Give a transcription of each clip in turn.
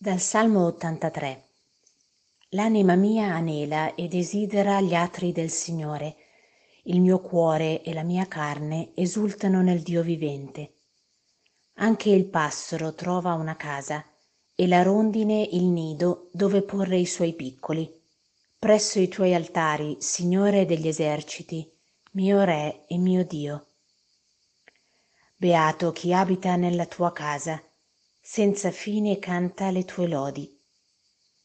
Dal Salmo 83 L'anima mia anela e desidera gli atri del Signore. Il mio cuore e la mia carne esultano nel Dio vivente. Anche il passero trova una casa e la rondine il nido dove porre i suoi piccoli. Presso i tuoi altari, Signore degli eserciti, mio Re e mio Dio. Beato chi abita nella tua casa, senza fine canta le tue lodi.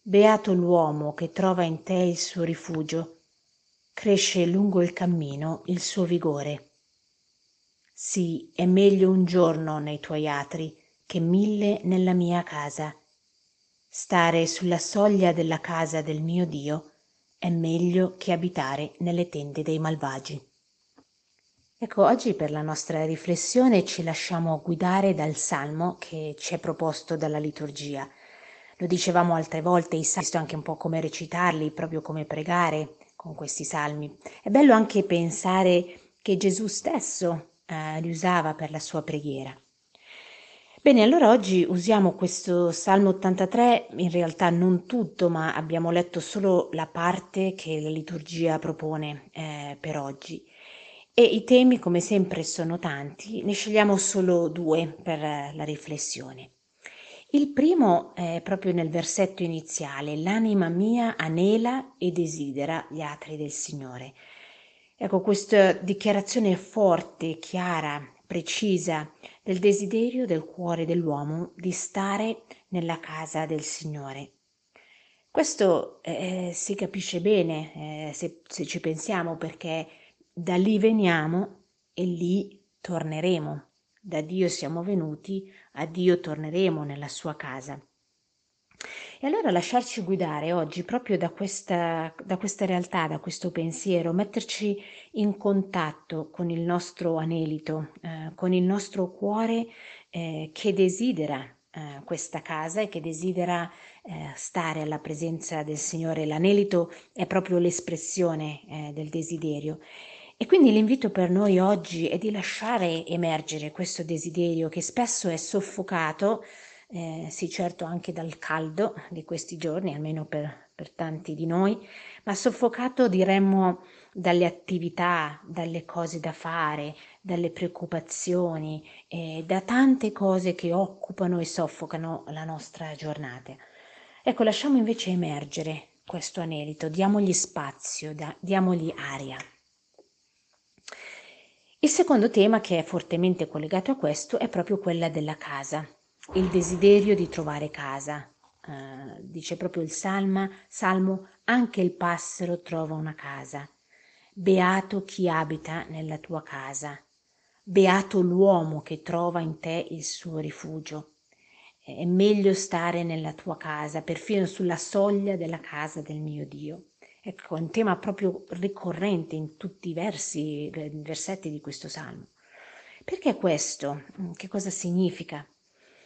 Beato l'uomo che trova in te il suo rifugio, cresce lungo il cammino il suo vigore. Sì, è meglio un giorno nei tuoi atri che mille nella mia casa. Stare sulla soglia della casa del mio Dio è meglio che abitare nelle tende dei malvagi. Ecco, oggi per la nostra riflessione ci lasciamo guidare dal salmo che ci è proposto dalla liturgia. Lo dicevamo altre volte, i salmi, anche un po' come recitarli, proprio come pregare con questi salmi. È bello anche pensare che Gesù stesso eh, li usava per la sua preghiera. Bene, allora oggi usiamo questo Salmo 83, in realtà non tutto, ma abbiamo letto solo la parte che la liturgia propone eh, per oggi. E i temi, come sempre, sono tanti, ne scegliamo solo due per la riflessione. Il primo è proprio nel versetto iniziale, l'anima mia anela e desidera gli atri del Signore. Ecco, questa dichiarazione forte, chiara, precisa del desiderio del cuore dell'uomo di stare nella casa del Signore. Questo eh, si capisce bene eh, se, se ci pensiamo perché da lì veniamo e lì torneremo. Da Dio siamo venuti, a Dio torneremo nella sua casa. E allora lasciarci guidare oggi proprio da questa, da questa realtà, da questo pensiero, metterci in contatto con il nostro anelito, eh, con il nostro cuore eh, che desidera eh, questa casa e che desidera eh, stare alla presenza del Signore. L'anelito è proprio l'espressione eh, del desiderio e quindi l'invito per noi oggi è di lasciare emergere questo desiderio che spesso è soffocato, eh, sì certo anche dal caldo di questi giorni, almeno per, per tanti di noi, ma soffocato diremmo dalle attività, dalle cose da fare, dalle preoccupazioni, eh, da tante cose che occupano e soffocano la nostra giornata. Ecco, lasciamo invece emergere questo anelito, diamogli spazio, da, diamogli aria. Il secondo tema che è fortemente collegato a questo è proprio quella della casa, il desiderio di trovare casa. Uh, dice proprio il Salma, Salmo, anche il passero trova una casa. Beato chi abita nella tua casa. Beato l'uomo che trova in te il suo rifugio. È meglio stare nella tua casa, perfino sulla soglia della casa del mio Dio. Ecco, un tema proprio ricorrente in tutti i versi, versetti di questo salmo. Perché questo? Mm, che cosa significa?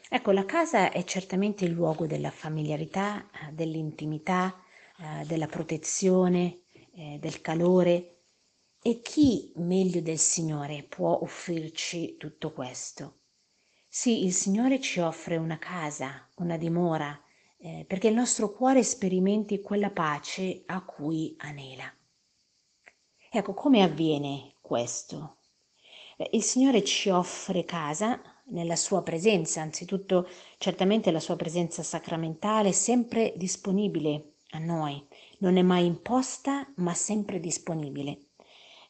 Ecco, la casa è certamente il luogo della familiarità, eh, dell'intimità, eh, della protezione, eh, del calore. E chi meglio del Signore può offrirci tutto questo? Sì, il Signore ci offre una casa, una dimora, eh, perché il nostro cuore sperimenti quella pace a cui anela. Ecco, come avviene questo? Eh, il Signore ci offre casa nella sua presenza, anzitutto certamente la sua presenza sacramentale, sempre disponibile a noi, non è mai imposta, ma sempre disponibile.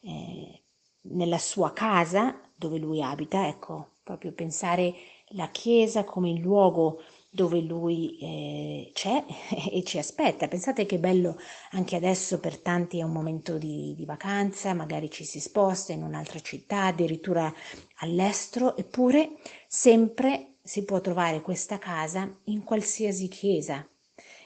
Eh, nella sua casa dove lui abita, ecco, proprio pensare la Chiesa come il luogo dove lui eh, c'è e ci aspetta. Pensate che bello anche adesso per tanti è un momento di, di, vacanza, magari ci si sposta in un'altra città, addirittura all'estero, eppure sempre si può trovare questa casa in qualsiasi chiesa.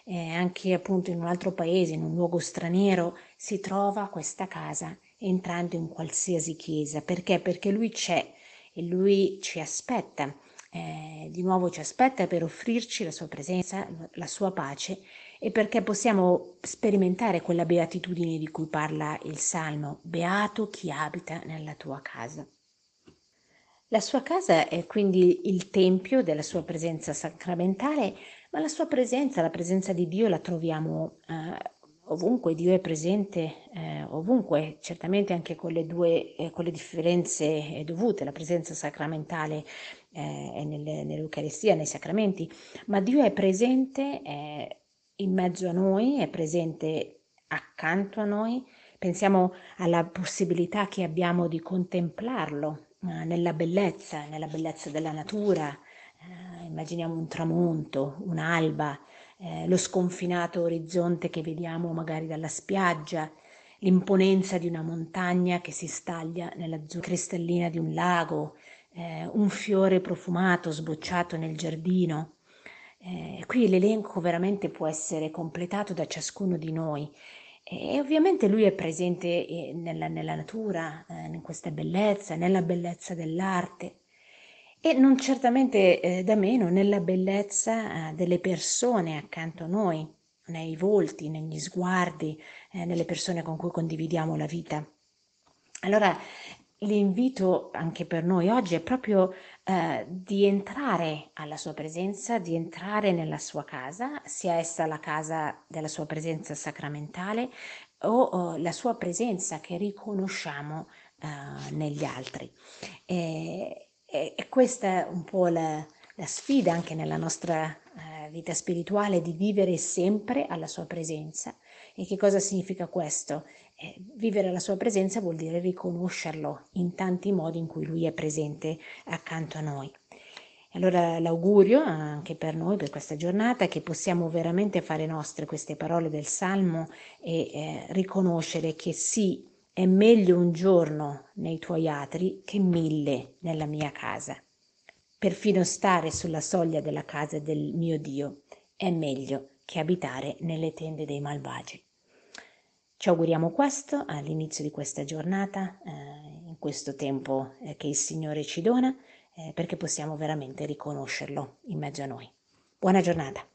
Eh, anche appunto in un altro paese, in un luogo straniero, si trova questa casa entrando in qualsiasi chiesa. Perché? Perché lui c'è e lui ci aspetta eh, di nuovo ci aspetta per offrirci la sua presenza, la sua pace e perché possiamo sperimentare quella beatitudine di cui parla il Salmo, beato chi abita nella tua casa. La sua casa è quindi il tempio della sua presenza sacramentale, ma la sua presenza, la presenza di Dio la troviamo eh, ovunque, Dio è presente eh, ovunque, certamente anche con le due eh, con le differenze eh, dovute, la presenza sacramentale eh, nel, nell'Eucaristia, nei sacramenti, ma Dio è presente in mezzo a noi, è presente accanto a noi, pensiamo alla possibilità che abbiamo di contemplarlo eh, nella bellezza, nella bellezza della natura, eh, immaginiamo un tramonto, un'alba, eh, lo sconfinato orizzonte che vediamo magari dalla spiaggia, l'imponenza di una montagna che si staglia nell'azzurro cristallina di un lago, eh, un fiore profumato sbocciato nel giardino. Eh, qui l'elenco veramente può essere completato da ciascuno di noi e ovviamente lui è presente eh, nella, nella natura, eh, in questa bellezza, nella bellezza dell'arte e non certamente eh, da meno nella bellezza eh, delle persone accanto a noi, nei volti, negli sguardi, eh, nelle persone con cui condividiamo la vita. Allora l'invito anche per noi oggi è proprio eh, di entrare alla sua presenza, di entrare nella sua casa, sia essa la casa della sua presenza sacramentale o, o la sua presenza che riconosciamo eh, negli altri. E, e, e, questa è un po' la, la sfida anche nella nostra eh, vita spirituale di vivere sempre alla sua presenza. E che cosa significa questo? Eh, vivere alla sua presenza vuol dire riconoscerlo in tanti modi in cui lui è presente accanto a noi. Allora l'augurio anche per noi, per questa giornata, è che possiamo veramente fare nostre queste parole del Salmo e eh, riconoscere che sì, è meglio un giorno nei tuoi atri che mille nella mia casa. Perfino stare sulla soglia della casa del mio Dio è meglio che abitare nelle tende dei malvagi. Ci auguriamo questo all'inizio di questa giornata, eh, in questo tempo eh, che il Signore ci dona, eh, perché possiamo veramente riconoscerlo in mezzo a noi. Buona giornata.